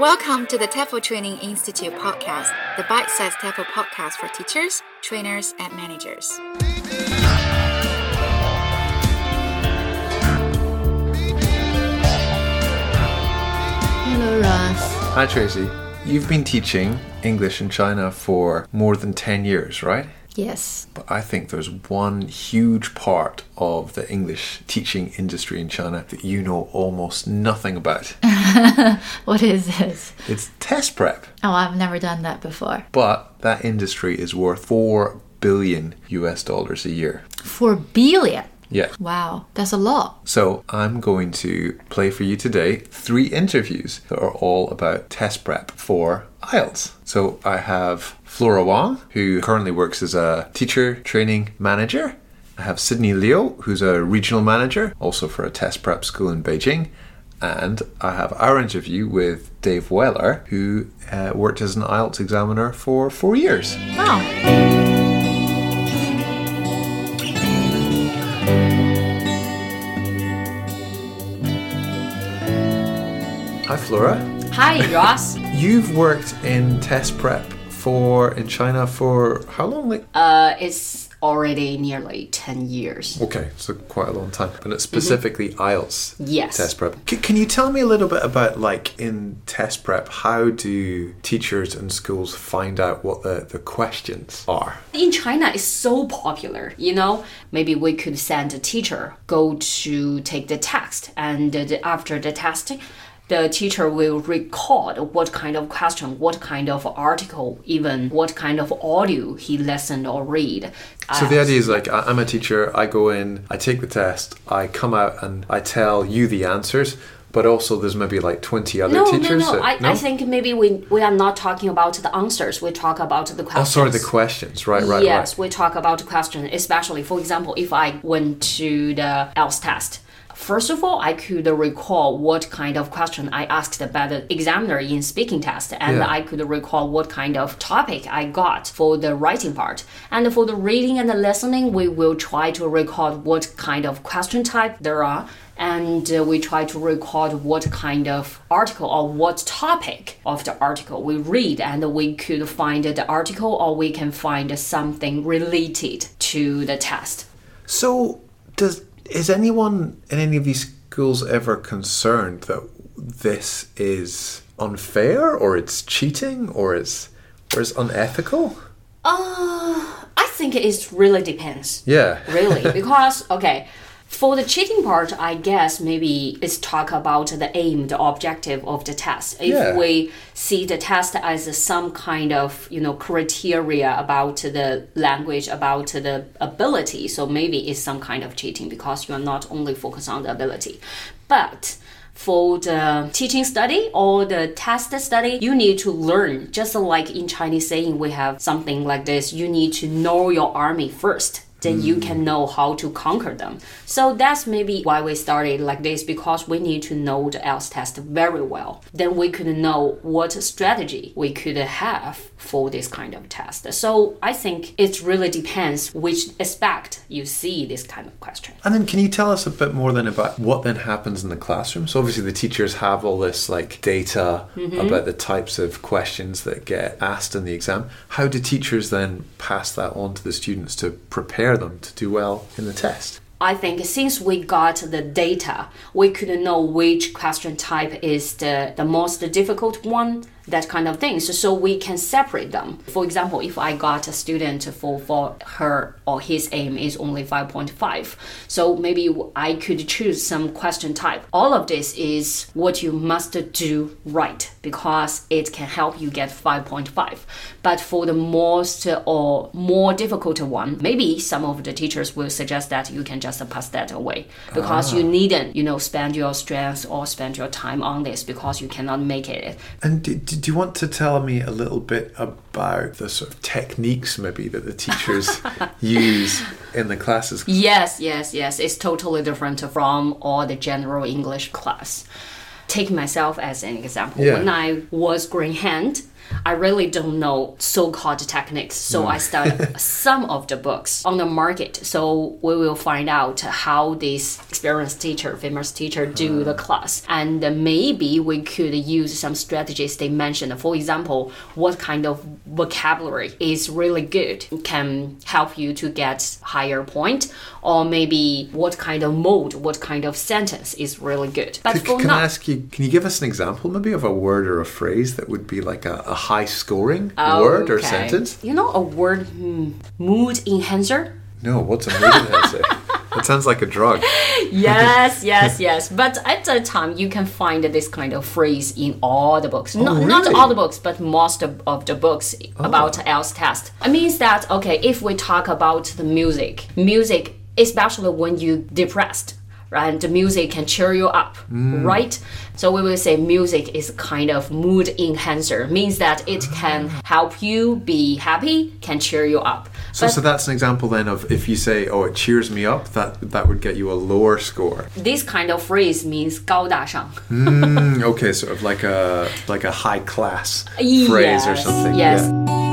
Welcome to the TEFL Training Institute podcast, the bite sized TEFL podcast for teachers, trainers, and managers. Hello, Ross. Hi, Tracy. You've been teaching English in China for more than 10 years, right? Yes. But I think there's one huge part of the English teaching industry in China that you know almost nothing about. What is this? it's test prep. Oh, I've never done that before. But that industry is worth 4 billion US dollars a year. Four billion. Yeah. Wow, that's a lot. So I'm going to play for you today three interviews that are all about test prep for IELTS. So I have Flora Wang, who currently works as a teacher training manager. I have Sydney Liu, who's a regional manager, also for a test prep school in Beijing. And I have our interview with Dave Weller, who uh, worked as an IELTS examiner for four years. Wow. Flora. Hi, Ross. You've worked in test prep for in China for how long? Like uh, it's already nearly 10 years. Okay, so quite a long time. And it's specifically IELTS Yes. test prep. C- can you tell me a little bit about, like, in test prep, how do teachers and schools find out what the, the questions are? In China, it's so popular. You know, maybe we could send a teacher go to take the test, and the- after the test, the teacher will record what kind of question, what kind of article, even what kind of audio he listened or read. So the uh, idea is like, I'm a teacher, I go in, I take the test, I come out and I tell you the answers, but also there's maybe like 20 other no, no, teachers. no, that- I, I think maybe we, we are not talking about the answers. We talk about the questions. Oh, sorry, the questions. Right, right, yes, right. we talk about the question, especially, for example, if I went to the IELTS test. First of all, I could recall what kind of question I asked by the examiner in speaking test, and Yeah. I could recall what kind of topic I got for the writing part. And for the reading and the listening, we will try to record what kind of question type there are, and uh, we try to record what kind of article or what topic of the article we read, and we could find the article or we can find something related to the test. So, does is anyone in any of these schools ever concerned that this is unfair, or it's cheating, or it's or it's unethical? Uh, I think it really depends. Yeah. really because okay for the cheating part i guess maybe it's talk about the aim the objective of the test if Yeah. we see the test as some kind of you know criteria about the language about the ability so maybe it's some kind of cheating because you are not only focused on the ability but for the teaching study or the test study, you need to learn. Just like in Chinese saying, we have something like this you need to know your army first. Then you mm. can know how to conquer them. So that's maybe why we started like this because we need to know the IELTS test very well. Then we could know what strategy we could have for this kind of test. So I think it really depends which aspect you see this kind of question. And then, can you tell us a bit more then about what then happens in the classroom? So obviously, the teachers have all this like data mm-hmm. about the types of questions that get asked in the exam. How do teachers then pass that on to the students to prepare them to do well in the test? I think since we got the data, we could know which question type is the, the most difficult one, that kind of things. So we can separate them. For example, if I got a student for, for her or his aim is only 5.5, so maybe I could choose some question type. All of this is what you must do right because it can help you get 5.5. But for the most or more difficult one, maybe some of the teachers will suggest that you can just pass that away because you ah. needn't, you know, spend your strength or spend your time on this because you cannot make it. And do, do you want to tell me a little bit about the sort of techniques maybe that the teachers use in the classes? Yes, yes, yes. It's totally different from all the general English class. take myself as an example. Yeah. When I was green hand, I really don't know so-called techniques. So I studied some of the books on the market. So we will find out how this experienced teacher, famous teacher, do uh-huh. the class, and maybe we could use some strategies they mentioned. For example, what kind of vocabulary is really good can help you to get higher point, or maybe what kind of mode, what kind of sentence is really good. But can now, I ask you, can you give us an example maybe of a word or a phrase that would be like a, a high scoring word or sentence? You know a word hmm, mood enhancer? No, what's a mood enhancer? It sounds like a drug. yes, yes, yes. But at the time, you can find this kind of phrase in all the books. not, not really? all the books, but most of, of the books about IELTS test. It means that, okay, if we talk about the music, music, especially when you're depressed, right, the music can cheer you up, right? So we will say music is kind of mood enhancer, means that it can help you be happy, can cheer you up. So, so that's an example then of if you say, "Oh, it cheers me up," that that would get you a lower score. This kind of phrase means 高大上. Mm, okay, sort of like a like a high class phrase or Yes, something. yes. Yeah.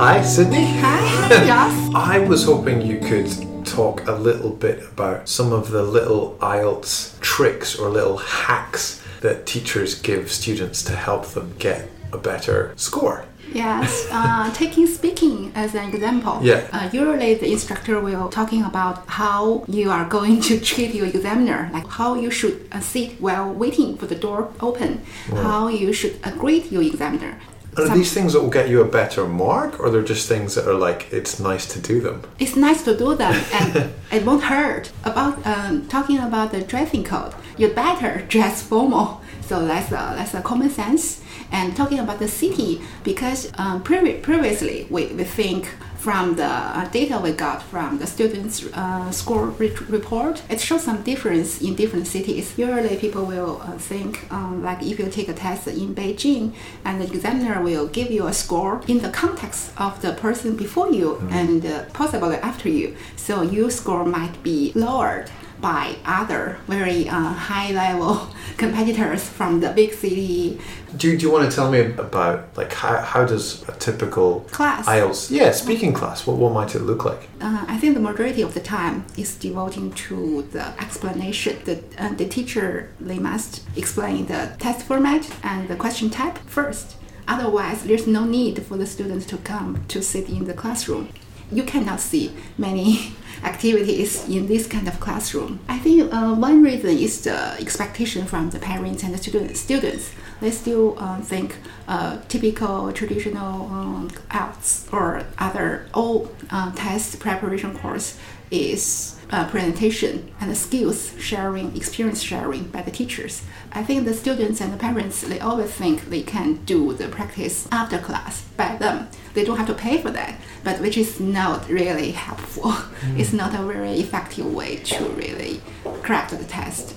Hi, Sydney. Hi, Joss. I was hoping you could talk a little bit about some of the little IELTS tricks or little hacks that teachers give students to help them get a better score. Yes, uh, taking speaking as an example. Yeah. Uh, usually the instructor will talking about how you are going to treat your examiner, like how you should uh, sit while waiting for the door open, how you should greet your examiner. Are these things that will get you a better mark, or they're just things that are like it's nice to do them? it's nice to do them and it won't hurt. About um, talking about the dressing code, you better dress formal. So that's a, that's a common sense. And talking about the city, because um, previ- previously we, we think from the uh, data we got from the students' uh, score re- report, it shows some difference in different cities. Usually people will uh, think um, like if you take a test in Beijing and the examiner will give you a score in the context of the person before you and uh, possibly after you. So your score might be lowered by other very uh, high level competitors from the big city Do you, do you want to tell me about like how, how does a typical Class. IELTS yeah speaking class what what might it look like? Uh, I think the majority of the time is devoting to the explanation. The, uh, the teacher they must explain the test format and the question type first. Otherwise, there's no need for the students to come to sit in the classroom. You cannot see many activities in this kind of classroom. I think uh, one reason is the expectation from the parents and the student, students. They still uh, think uh, typical traditional um, IELTS or other all uh, test preparation course is uh, presentation and skills sharing, experience sharing by the teachers. I think the students and the parents they always think they can do the practice after class by them. They don't have to pay for that, but which is not really helpful. It's not a very effective way to really crack the test.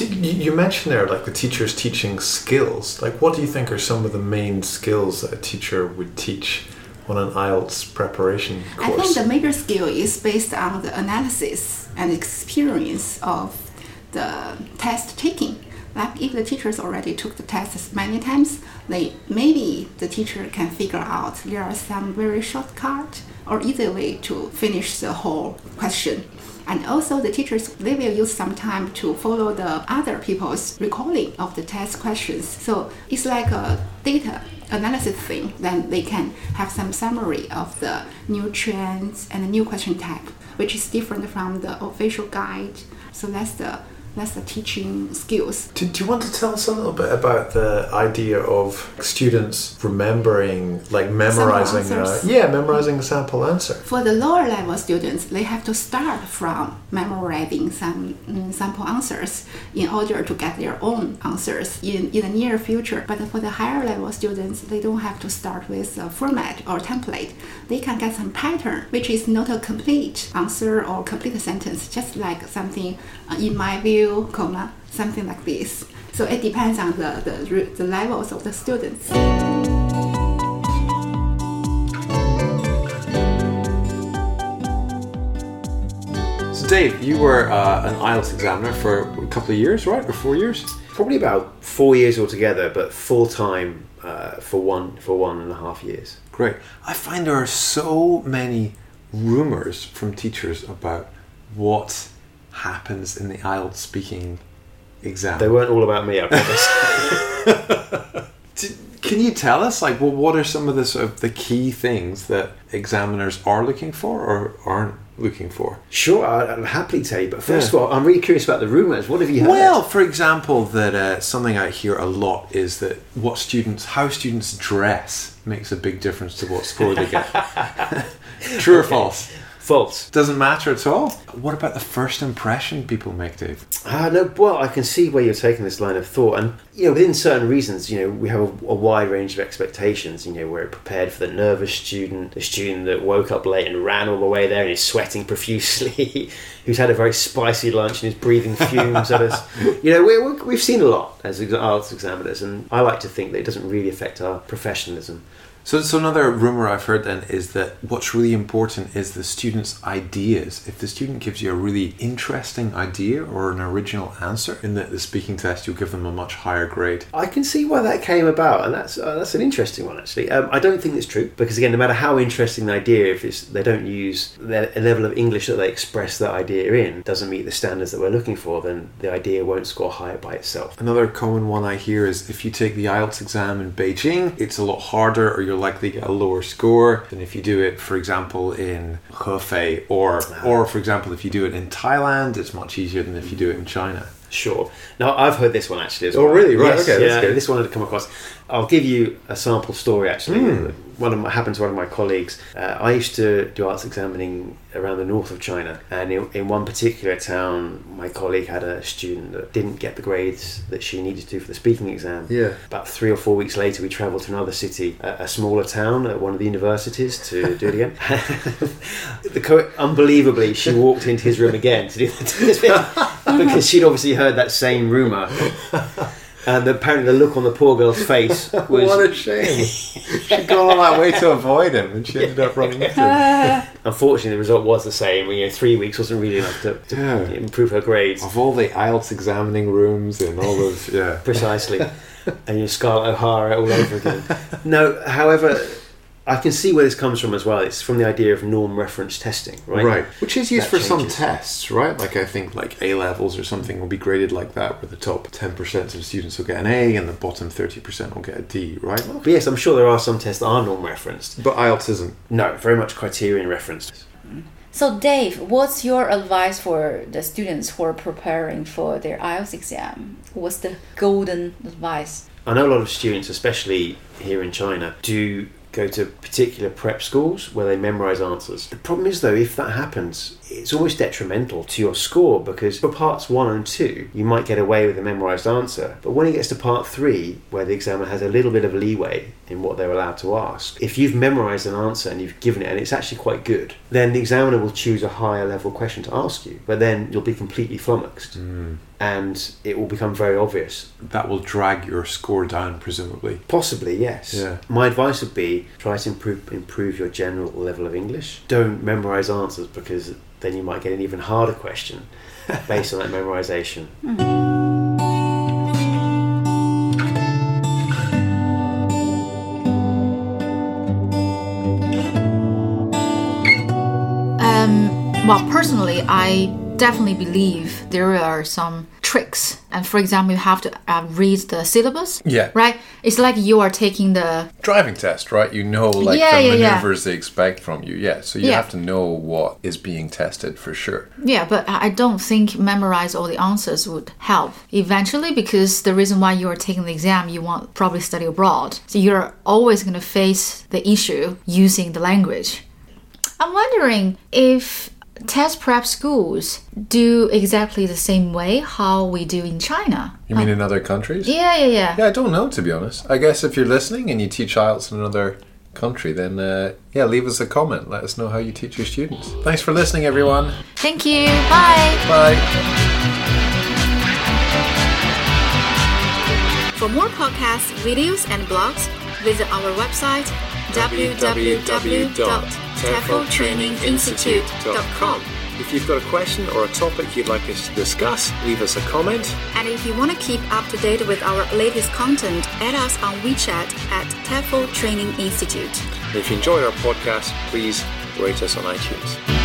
You mentioned there like the teachers teaching skills. Like what do you think are some of the main skills that a teacher would teach on an IELTS preparation course? I think the major skill is based on the analysis and experience of the test taking. Like if the teachers already took the tests many times, they maybe the teacher can figure out there are some very shortcut or easy way to finish the whole question. And also the teachers they will use some time to follow the other people's recording of the test questions. So it's like a data analysis thing, then they can have some summary of the new trends and the new question type, which is different from the official guide. So that's the that's the teaching skills. Do, do you want to tell us a little bit about the idea of students remembering, like memorizing, uh, answers. yeah, memorizing a sample answer? For the lower level students, they have to start from memorizing some mm, sample answers in order to get their own answers in, in the near future. But for the higher level students, they don't have to start with a format or template. They can get some pattern, which is not a complete answer or complete sentence, just like something uh, in my view, still coma, something like this. So it depends on the, the, the levels of the students. So Dave, you were uh, an IELTS examiner for a couple of years, right, or four years? Probably about four years altogether, but full time uh, for one for one and a half years. Great. I find there are so many rumors from teachers about what happens in the IELTS speaking exam. They weren't all about me, I promise. Can you tell us, like, well, what are some of the sort of the key things that examiners are looking for or aren't looking for? sure, I'll happily tell you. But first Yeah. of all, I'm really curious about the rumours. What have you heard? Well, for example, that uh, something I hear a lot is that what students, how students dress, makes a big difference to what score they get. True or false? False. Doesn't matter at all. What about the first impression people make, Dave? Uh, no, well, I can see where you're taking this line of thought, and you know, within certain reasons, you know, we have a, a wide range of expectations. You know, we're prepared for the nervous student, the student that woke up late and ran all the way there and is sweating profusely, who's had a very spicy lunch and is breathing fumes at us. You know, we, we, we've seen a lot as ex- IELTS examiners, and I like to think that it doesn't really affect our professionalism. So, so another rumor I've heard then is that what's really important is the student's ideas. If the student gives you a really interesting idea or an original answer in the, the speaking test, you'll give them a much higher grade. I can see why that came about, and that's uh, that's an interesting one actually. Um, I don't think it's true because again, no matter how interesting the idea, if it's, they don't use the level of English that they express that idea in doesn't meet the standards that we're looking for, then the idea won't score higher by itself. Another common one I hear is if you take the IELTS exam in Beijing, it's a lot harder or you're likely to get a lower score than if you do it, for example, in Hefei or, or for example, if you do it in Thailand, it's much easier than if you do it in China. Sure. Now I've heard this one actually as well. Oh, well. really? Right, Yes, okay, Yeah, this one had come across. I'll give you a sample story actually. Hmm. One of my, happened to one of my colleagues. Uh, I used to do IELTS examining around the north of China, and in, in one particular town, my colleague had a student that didn't get the grades that she needed to for the speaking exam. Yeah. About three or four weeks later, we travelled to another city, a, a smaller town, at one of the universities, to do it again. the co- unbelievably, she walked into his room again to do the test because she'd obviously heard that same rumour. And apparently, the look on the poor girl's face was what a shame. She'd gone all that way to avoid him and she ended up running into him. Unfortunately, the result was the same. You know, three weeks wasn't really enough to, to Yeah. improve her grades. Of all the IELTS examining rooms and all those, yeah. Precisely. and you Scarlett O'Hara all over again. No, however, I can see where this comes from as well. It's from the idea of norm reference testing, right? Right. Which is used That for some tests, right? Like I think like A levels or something will be graded like that, where the top 10% of students will get an A and the bottom 30% will get a D, right? But yes, I'm sure there are some tests that are norm referenced. But IELTS isn't. No, very much criterion referenced. So, Dave, what's your advice for the students who are preparing for their IELTS exam? What's the golden advice? I know a lot of students, especially here in China, do go to particular prep schools where they memorize answers. The problem is, though, if that happens, it's almost detrimental to your score because for parts one and two, you might get away with a memorized answer. But when it gets to part three, where the examiner has a little bit of leeway in what they're allowed to ask, if you've memorized an answer and you've given it and it's actually quite good, then the examiner will choose a higher level question to ask you. But then you'll be completely flummoxed. Hmm. And it will become very obvious That will drag your score down, presumably. Possibly, yes. Yeah. My advice would be try to improve improve your general level of English. Don't memorize answers because then you might get an even harder question based on that memorization. Um, well, personally, I definitely believe there are some tricks. And for example, you have to uh, read the syllabus. Yeah. Right? It's like you are taking the. Driving test, right? You know, like Yeah, the yeah, yeah. maneuvers they expect from you. Yeah. So you Yeah. have to know what is being tested for sure. Yeah, but I I don't think memorize all the answers would help eventually because the reason why you are taking the exam, you want probably study abroad. So you're always going to face the issue using the language. I'm wondering if test prep schools do exactly the same way how we do in China. You mean in other countries? Yeah, yeah, yeah. Yeah, I don't know to be honest. I guess if you're listening and you teach IELTS in another country, then uh, yeah, leave us a comment. Let us know how you teach your students. Thanks for listening, everyone. Thank you. Bye. Bye. For more podcasts, videos, and blogs, visit our website www.tefltraininginstitute.com. If you've got a question or a topic you'd like us to discuss, leave us a comment. And if you want to keep up to date with our latest content, add us on WeChat at TEFL Training Institute. And if you enjoyed our podcast, please rate us on iTunes.